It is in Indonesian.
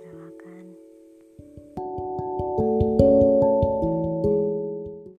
relakan